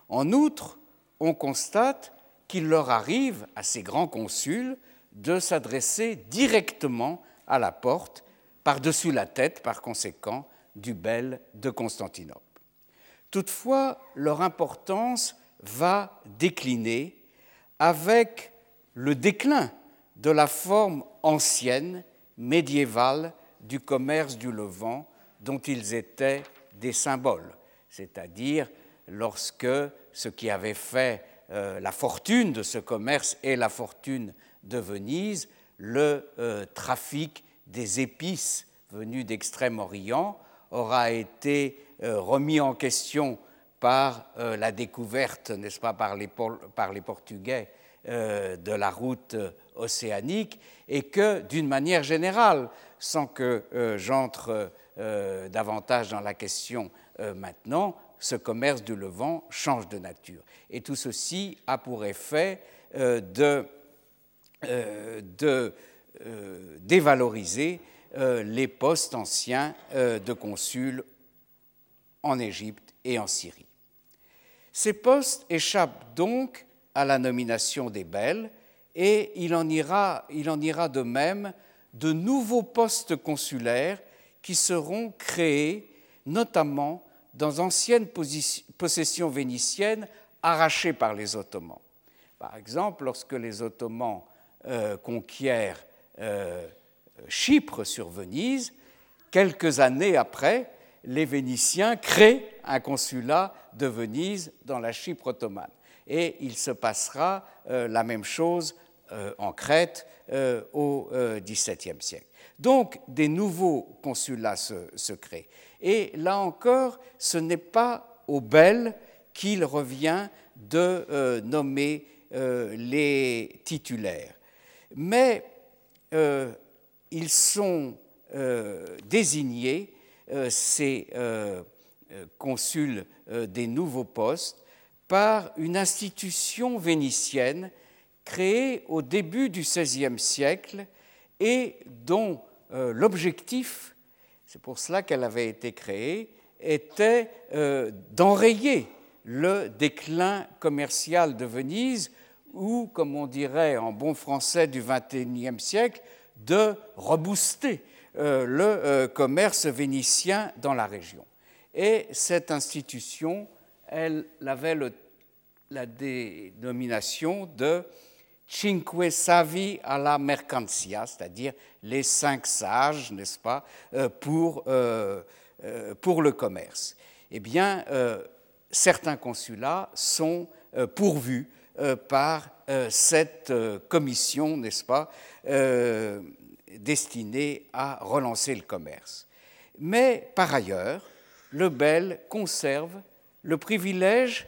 En outre, on constate qu'il leur arrive, à ces grands consuls, de s'adresser directement à la porte, par-dessus la tête, par conséquent, du bel de Constantinople. Toutefois, leur importance va décliner avec le déclin de la forme ancienne, médiévale, du commerce du Levant dont ils étaient des symboles, c'est-à-dire lorsque ce qui avait fait euh, la fortune de ce commerce et la fortune de Venise, le euh, trafic des épices venues d'Extrême-Orient, aura été euh, remis en question par la découverte, n'est-ce pas, par les, Portugais de la route océanique, et que, d'une manière générale, sans que j'entre davantage dans la question maintenant, ce commerce du Levant change de nature. Et tout ceci a pour effet euh, de, euh, de euh, les postes anciens de consuls en Égypte et en Syrie. Ces postes échappent donc à la nomination des belles et il en ira, de même de nouveaux postes consulaires qui seront créés notamment dans d'anciennes possessions vénitiennes arrachées par les Ottomans. Par exemple, lorsque les Ottomans euh, conquièrent euh, Chypre sur Venise, quelques années après, les Vénitiens créent un consulat de Venise dans la Chypre ottomane. Et il se passera euh, la même chose en Crète au XVIIe siècle. Donc des nouveaux consulats se, créent. Et là encore, ce n'est pas aux belles qu'il revient de nommer les titulaires. Mais ils sont désignés, ces consuls des nouveaux postes, par une institution vénitienne créée au début du XVIe siècle et dont euh, l'objectif, c'est pour cela qu'elle avait été créée, était euh, d'enrayer le déclin commercial de Venise ou, comme on dirait en bon français du XXIe siècle, de rebooster euh, le commerce vénitien dans la région. Et cette institution elle avait la dénomination de Cinque Savi alla Mercantia, c'est-à-dire les cinq sages, n'est-ce pas, euh, euh, euh, pour le commerce. Eh bien, certains consulats sont pourvus par cette commission, n'est-ce pas, destinée à relancer le commerce. Mais par ailleurs, le Bel conserve le privilège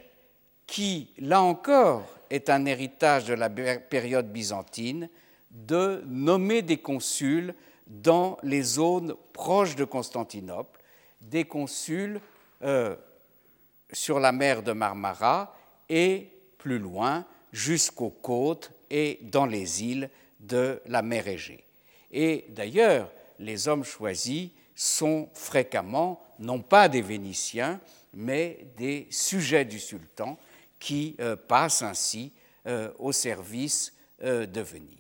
qui, là encore, est un héritage de la période byzantine, de nommer des consuls dans les zones proches de Constantinople, des consuls euh, sur la mer de Marmara et plus loin jusqu'aux côtes et dans les îles de la mer Égée. Et d'ailleurs, les hommes choisis sont fréquemment non pas des Vénitiens, mais des sujets du sultan qui euh, passent ainsi euh, au service euh, de Venise.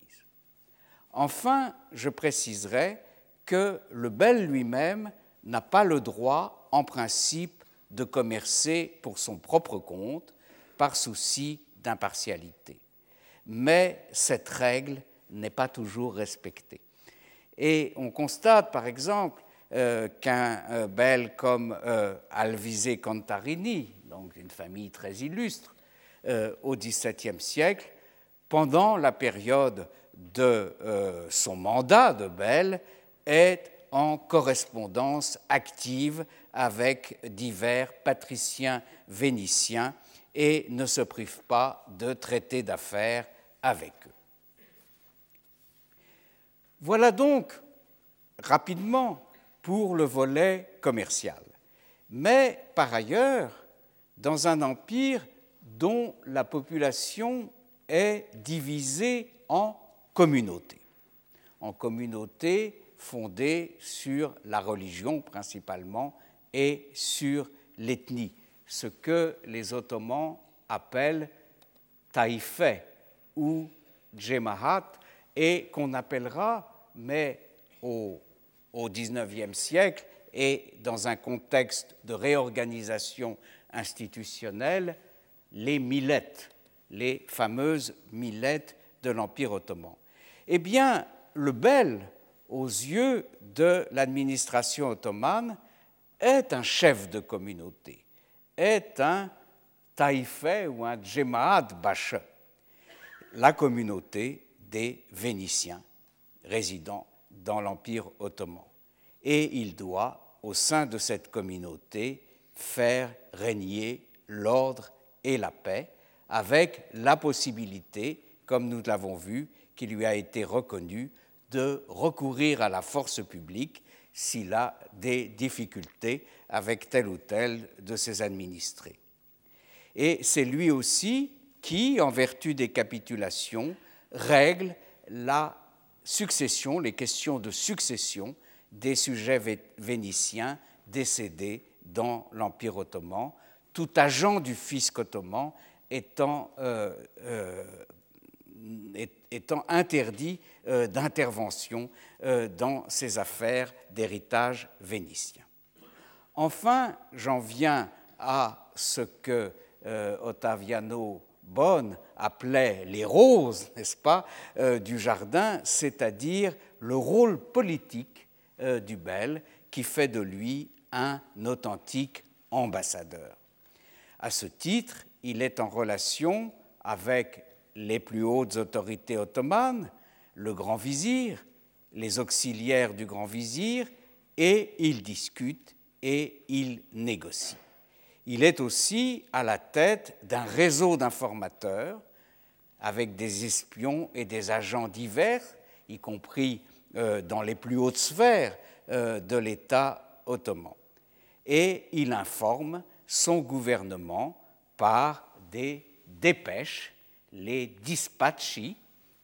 Enfin, je préciserai que le bel lui-même n'a pas le droit, en principe, de commercer pour son propre compte, par souci d'impartialité. Mais cette règle n'est pas toujours respectée. Et on constate, par exemple, euh, qu'un euh, bel comme euh, Alvise Contarini, donc une famille très illustre, au XVIIe siècle, pendant la période de son mandat de bel, est en correspondance active avec divers patriciens vénitiens et ne se prive pas de traiter d'affaires avec eux. Voilà donc rapidement pour le volet commercial. Mais par ailleurs, dans un empire dont la population est divisée en communautés, en communautés fondées sur la religion principalement et sur l'ethnie, ce que les Ottomans appellent taïfé ou djemahat et qu'on appellera, mais au au XIXe siècle et dans un contexte de réorganisation institutionnelle, les millettes, les fameuses millettes de l'Empire ottoman. Eh bien, le bel, aux yeux de l'administration ottomane, est un chef de communauté, est un taïfé ou un djemaat bache, la communauté des Vénitiens résidant dans l'Empire ottoman. Et il doit, au sein de cette communauté, faire régner l'ordre et la paix, avec la possibilité, comme nous l'avons vu, qui lui a été reconnue, de recourir à la force publique s'il a des difficultés avec tel ou tel de ses administrés. Et c'est lui aussi qui, en vertu des capitulations, règle la succession, les questions de succession des sujets vénitiens décédés dans l'Empire ottoman, tout agent du fisc ottoman étant, euh, euh, interdit euh, d'intervention dans ces affaires d'héritage vénitien. Enfin, j'en viens à ce que Ottaviano Bonne appelait les roses, n'est-ce pas, euh, du jardin, c'est-à-dire le rôle politique euh, du bel qui fait de lui un authentique ambassadeur. À ce titre, il est en relation avec les plus hautes autorités ottomanes, le grand vizir, les auxiliaires du grand vizir, et il discute et il négocie. Il est aussi à la tête d'un réseau d'informateurs avec des espions et des agents divers, y compris euh, dans les plus hautes sphères euh, de l'État ottoman. Et il informe son gouvernement par des dépêches, les dispatchi,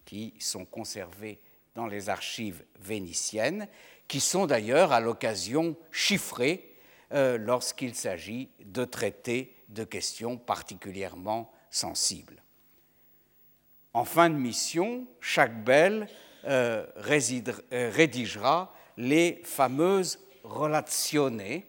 qui sont conservés dans les archives vénitiennes, qui sont d'ailleurs à l'occasion chiffrées euh, lorsqu'il s'agit de traiter de questions particulièrement sensibles. En fin de mission, chaque belle euh, euh, rédigera les fameuses relationnées.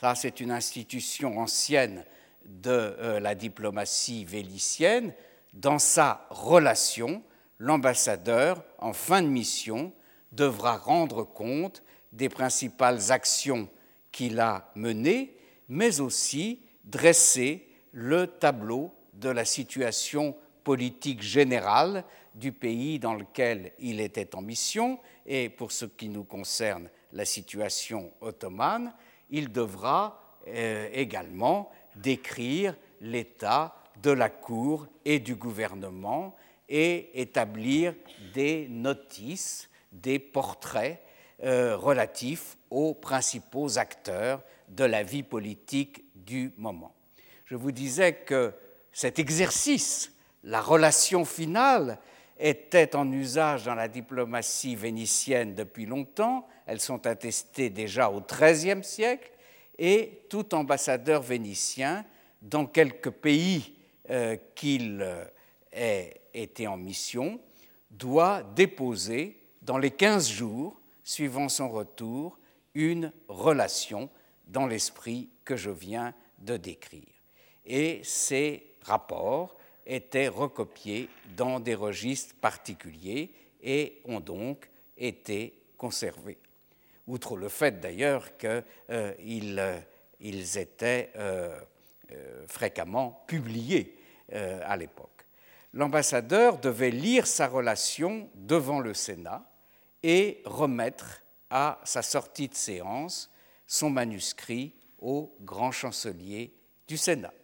Ça, c'est une institution ancienne de la diplomatie vélicienne. Dans sa relation, l'ambassadeur, en fin de mission, devra rendre compte des principales actions qu'il a menées, mais aussi dresser le tableau de la situation politique générale du pays dans lequel il était en mission, et pour ce qui nous concerne la situation ottomane, il devra euh, également décrire l'état de la cour et du gouvernement et établir des notices, des portraits euh, relatifs aux principaux acteurs de la vie politique du moment. Je vous disais que cet exercice, la relation finale, était en usage dans la diplomatie vénitienne depuis longtemps. Elles sont attestées déjà au XIIIe siècle et tout ambassadeur vénitien dans quelques pays euh, qu'il ait été en mission doit déposer dans les 15 jours suivant son retour une relation dans l'esprit que je viens de décrire. Et ces rapports étaient recopiés dans des registres particuliers et ont donc été conservés. Outre le fait d'ailleurs qu'ils euh, ils étaient euh, euh, fréquemment publiés à l'époque. L'ambassadeur devait lire sa relation devant le Sénat et remettre à sa sortie de séance son manuscrit au grand chancelier du Sénat.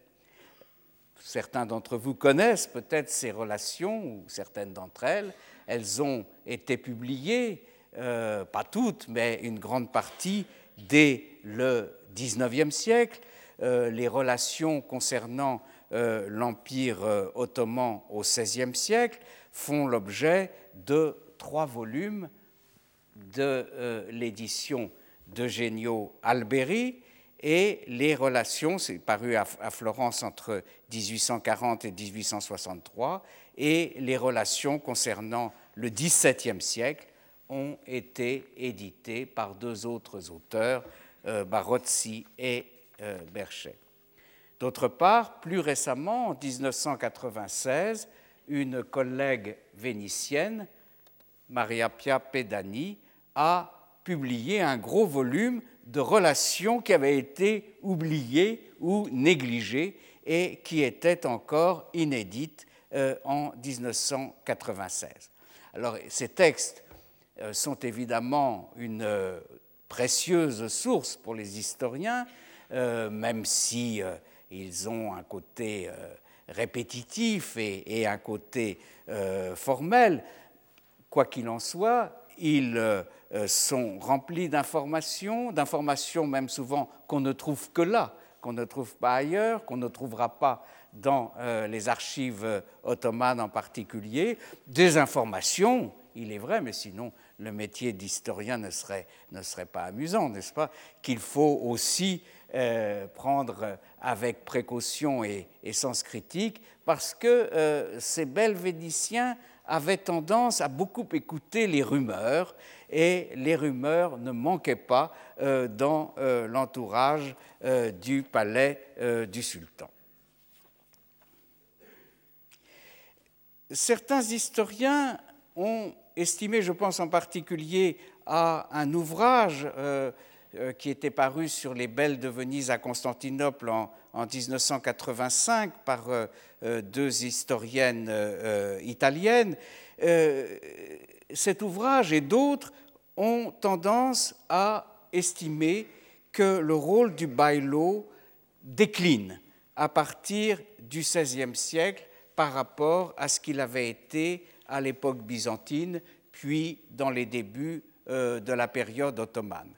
Certains d'entre vous connaissent peut-être ces relations, ou certaines d'entre elles. Elles ont été publiées, euh, pas toutes, mais une grande partie, dès le XIXe siècle. Euh, les relations concernant euh, l'Empire ottoman au XVIe siècle font l'objet de trois volumes de l'édition d'Eugenio Alberi, et les relations, c'est paru à, Florence entre 1840 et 1863, et les relations concernant le XVIIe siècle ont été éditées par deux autres auteurs, euh, Barozzi et euh, Berchet. D'autre part, plus récemment, en 1996, une collègue vénitienne, Maria Pia Pedani, a publié un gros volume de relations qui avaient été oubliées ou négligées et qui étaient encore inédites euh, en 1996. Alors ces textes euh, sont évidemment une euh, précieuse source pour les historiens, même si ils ont un côté répétitif et, un côté formel. Quoi qu'il en soit, ils euh, sont remplis d'informations, d'informations même souvent qu'on ne trouve que là, qu'on ne trouve pas ailleurs, qu'on ne trouvera pas dans euh, les archives euh, ottomanes en particulier, des informations, il est vrai, mais sinon le métier d'historien ne serait, ne serait pas amusant, n'est-ce pas? Qu'il faut aussi prendre avec précaution et, et, sens critique, parce que ces Belvédiciens avaient tendance à beaucoup écouter les rumeurs et les rumeurs ne manquaient pas euh, dans euh, l'entourage euh, du palais du sultan. Certains historiens ont estimé, je pense en particulier à un ouvrage euh, qui était paru sur les Belles de Venise à Constantinople en, 1985 par euh, euh, deux historiennes italiennes. cet ouvrage et d'autres ont tendance à estimer que le rôle du bailo décline à partir du XVIe siècle par rapport à ce qu'il avait été à l'époque byzantine, puis dans les débuts de la période ottomane.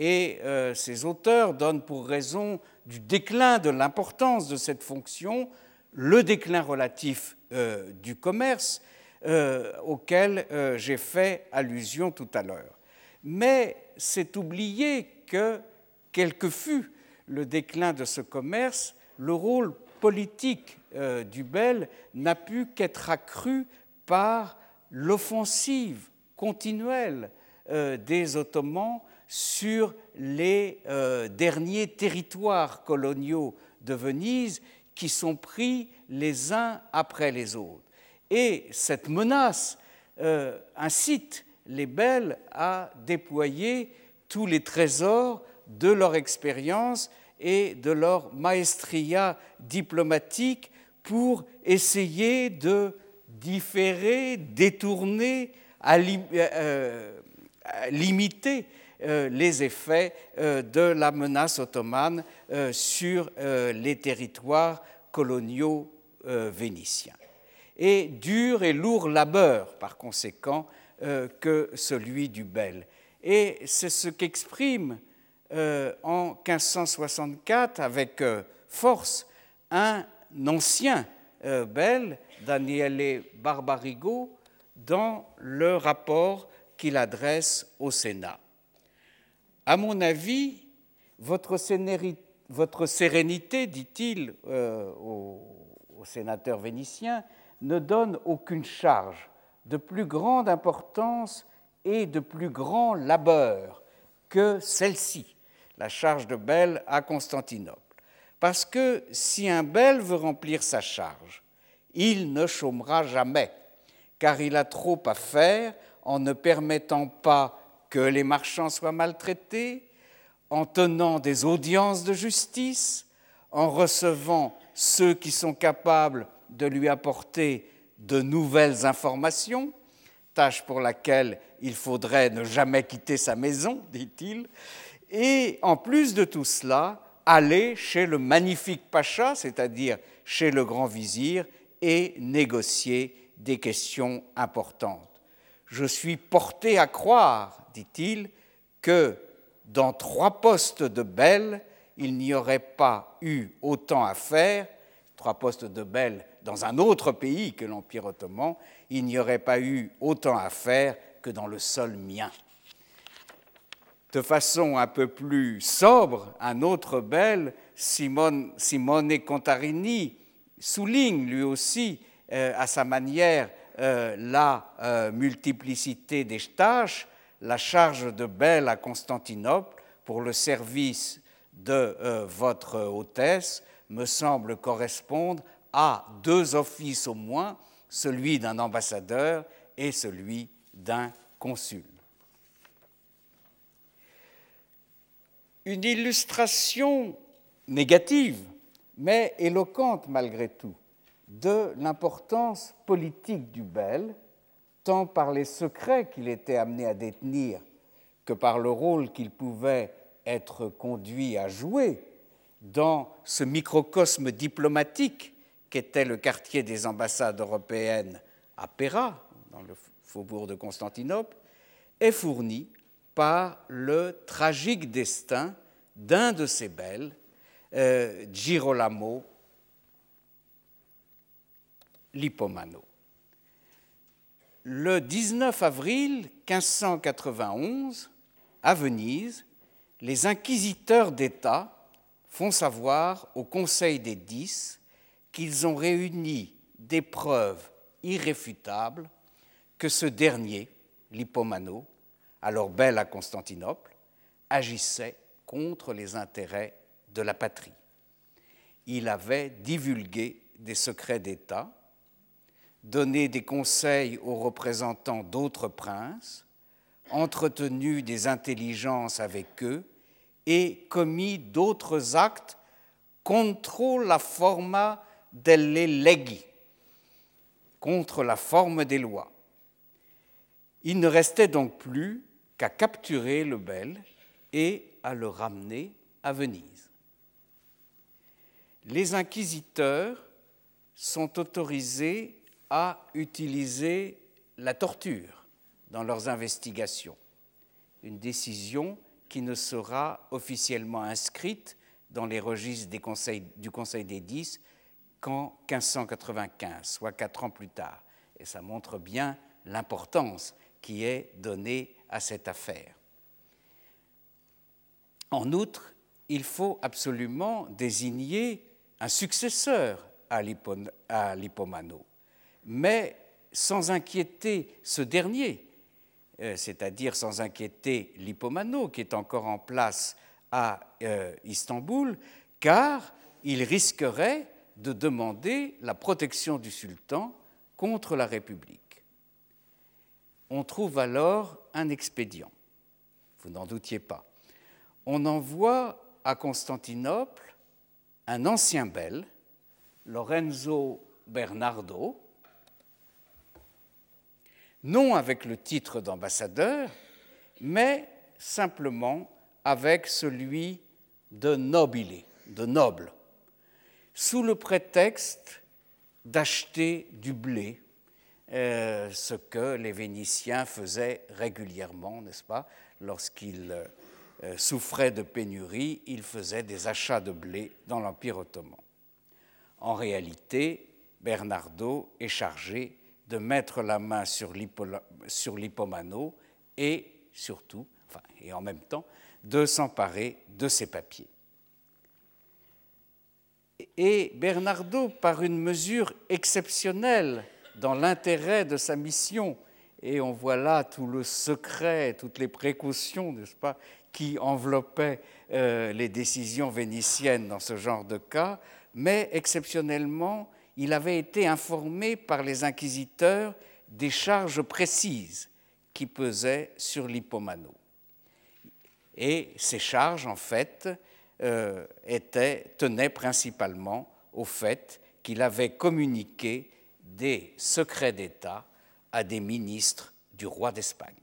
Et euh, ces auteurs donnent pour raison du déclin de l'importance de cette fonction le déclin relatif euh, du commerce euh, auquel j'ai fait allusion tout à l'heure. Mais c'est oublier que, quel que fût le déclin de ce commerce, le rôle politique du Bel n'a pu qu'être accru par l'offensive continuelle des Ottomans sur les euh, derniers territoires coloniaux de Venise qui sont pris les uns après les autres. Et cette menace euh, incite les Belles à déployer tous les trésors de leur expérience et de leur maestria diplomatique pour essayer de différer, détourner, euh, limiter les effets euh, de la menace ottomane euh, sur les territoires coloniaux vénitiens. Et dur et lourd labeur, par conséquent, que celui du Bel. Et c'est ce qu'exprime en 1564 avec force un ancien Bel, Daniele Barbarigo, dans le rapport qu'il adresse au Sénat. À mon avis, votre, sérénité, dit-il euh, au, sénateur vénitien, ne donne aucune charge de plus grande importance et de plus grand labeur que celle-ci, la charge de Belle à Constantinople. Parce que si un Bel veut remplir sa charge, il ne chômera jamais, car il a trop à faire en ne permettant pas que les marchands soient maltraités, en tenant des audiences de justice, en recevant ceux qui sont capables de lui apporter de nouvelles informations, tâche pour laquelle il faudrait ne jamais quitter sa maison, dit-il, et en plus de tout cela, aller chez le magnifique pacha, c'est-à-dire chez le grand vizir, et négocier des questions importantes. Je suis porté à croire, dit-il, que dans trois postes de Belle, il n'y aurait pas eu autant à faire, trois postes de Belle dans un autre pays que l'Empire ottoman, il n'y aurait pas eu autant à faire que dans le sol mien. De façon un peu plus sobre, un autre Belle, Simone, Simone Contarini, souligne lui aussi euh, à sa manière euh, la euh, multiplicité des tâches, la charge de Belle à Constantinople pour le service de euh, votre hôtesse me semble correspondre à deux offices au moins, celui d'un ambassadeur et celui d'un consul. Une illustration négative, mais éloquente malgré tout, de l'importance politique du Bel, tant par les secrets qu'il était amené à détenir que par le rôle qu'il pouvait être conduit à jouer dans ce microcosme diplomatique qu'était le quartier des ambassades européennes à Péra, dans le faubourg de Constantinople, est fourni par le tragique destin d'un de ses belles, euh, Girolamo Lippomano. Le 19 avril 1591, à Venise, les inquisiteurs d'État font savoir au Conseil des Dix qu'ils ont réuni des preuves irréfutables que ce dernier, Lippomano, alors belle à Constantinople, agissait contre les intérêts de la patrie. Il avait divulgué des secrets d'État donné des conseils aux représentants d'autres princes, entretenu des intelligences avec eux et commis d'autres actes contre la forma delle leggi, contre la forme des lois. Il ne restait donc plus qu'à capturer le bel et à le ramener à Venise. Les inquisiteurs sont autorisés à utiliser la torture dans leurs investigations, une décision qui ne sera officiellement inscrite dans les registres du Conseil des Dix qu'en 1595, soit quatre ans plus tard. Et ça montre bien l'importance qui est donnée à cette affaire. En outre, il faut absolument désigner un successeur à l'Hippomano, mais sans inquiéter ce dernier, euh, c'est-à-dire sans inquiéter l'Hippomano qui est encore en place à euh, Istanbul, car il risquerait de demander la protection du sultan contre la République. On trouve alors un expédient, vous n'en doutiez pas. On envoie à Constantinople un ancien bel, Lorenzo Bernardo, non avec le titre d'ambassadeur, mais simplement avec celui de nobile, de noble, sous le prétexte d'acheter du blé, euh, ce que les Vénitiens faisaient régulièrement, n'est-ce pas? Lorsqu'ils euh, souffraient de pénurie, ils faisaient des achats de blé dans l'Empire ottoman. En réalité, Bernardo est chargé de mettre la main sur l'Hippomano et surtout, et en même temps, de s'emparer de ces papiers. Et Bernardo, par une mesure exceptionnelle dans l'intérêt de sa mission, et on voit là tout le secret, toutes les précautions, n'est-ce pas, qui enveloppaient euh, les décisions vénitiennes dans ce genre de cas, mais exceptionnellement, il avait été informé par les inquisiteurs des charges précises qui pesaient sur l'Hippomano. Et ces charges, en fait, euh, tenaient principalement au fait qu'il avait communiqué des secrets d'État à des ministres du roi d'Espagne.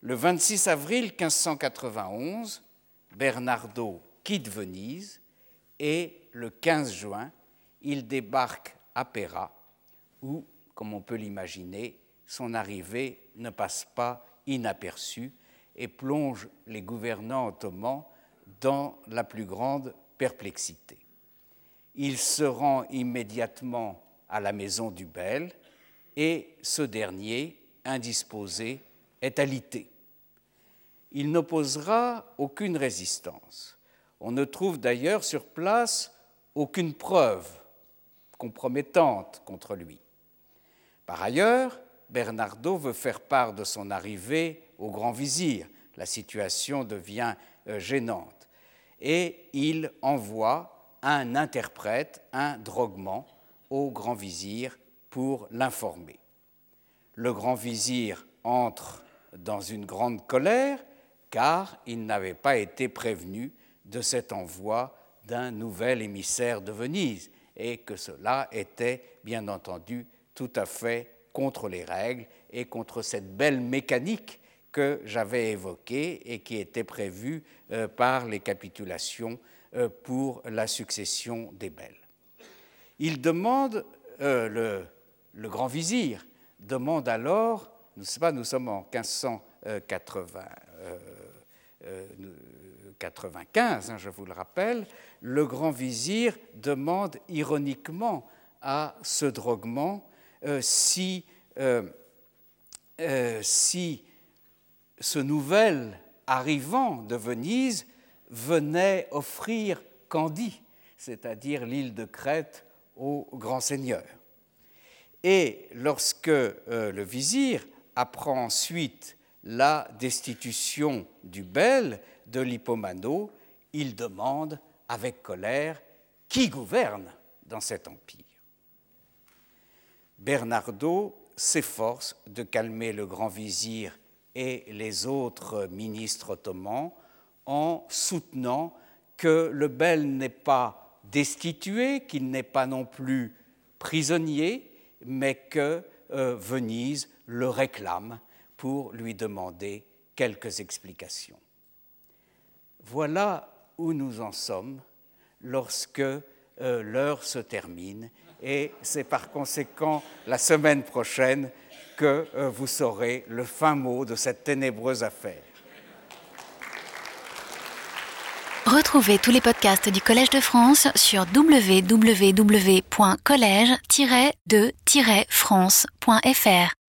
Le 26 avril 1591, Bernardo quitte Venise et le 15 juin, il débarque à Pera, où, comme on peut l'imaginer, son arrivée ne passe pas inaperçue et plonge les gouvernants ottomans dans la plus grande perplexité. Il se rend immédiatement à la maison du Bel et ce dernier, indisposé, est alité. Il n'opposera aucune résistance. On ne trouve d'ailleurs sur place aucune preuve compromettante contre lui. Par ailleurs, Bernardo veut faire part de son arrivée au grand vizir. La situation devient euh, gênante. Et il envoie un interprète, un droguement, au grand vizir pour l'informer. Le grand vizir entre dans une grande colère car il n'avait pas été prévenu de cet envoi d'un nouvel émissaire de Venise et que cela était bien entendu tout à fait contre les règles et contre cette belle mécanique que j'avais évoquée et qui était prévue euh, par les capitulations euh, pour la succession des belles. Il demande, euh, le, grand vizir demande alors, nous, nous sommes en 1595, hein, je vous le rappelle, le grand vizir demande ironiquement à ce droguement euh, si, euh, euh, si ce nouvel arrivant de Venise venait offrir Candie, c'est-à-dire l'île de Crète, au grand seigneur. Et lorsque le vizir apprend ensuite la destitution du bel de l'Hippomano, il demande avec colère qui gouverne dans cet empire? Bernardo s'efforce de calmer le grand vizir et les autres ministres ottomans en soutenant que le bel n'est pas destitué, qu'il n'est pas non plus prisonnier, mais que euh, Venise le réclame pour lui demander quelques explications. Voilà où nous en sommes lorsque euh, l'heure se termine et c'est par conséquent la semaine prochaine que euh, vous saurez le fin mot de cette ténébreuse affaire. Retrouvez tous les podcasts du Collège de France sur www.collège-de-france.fr.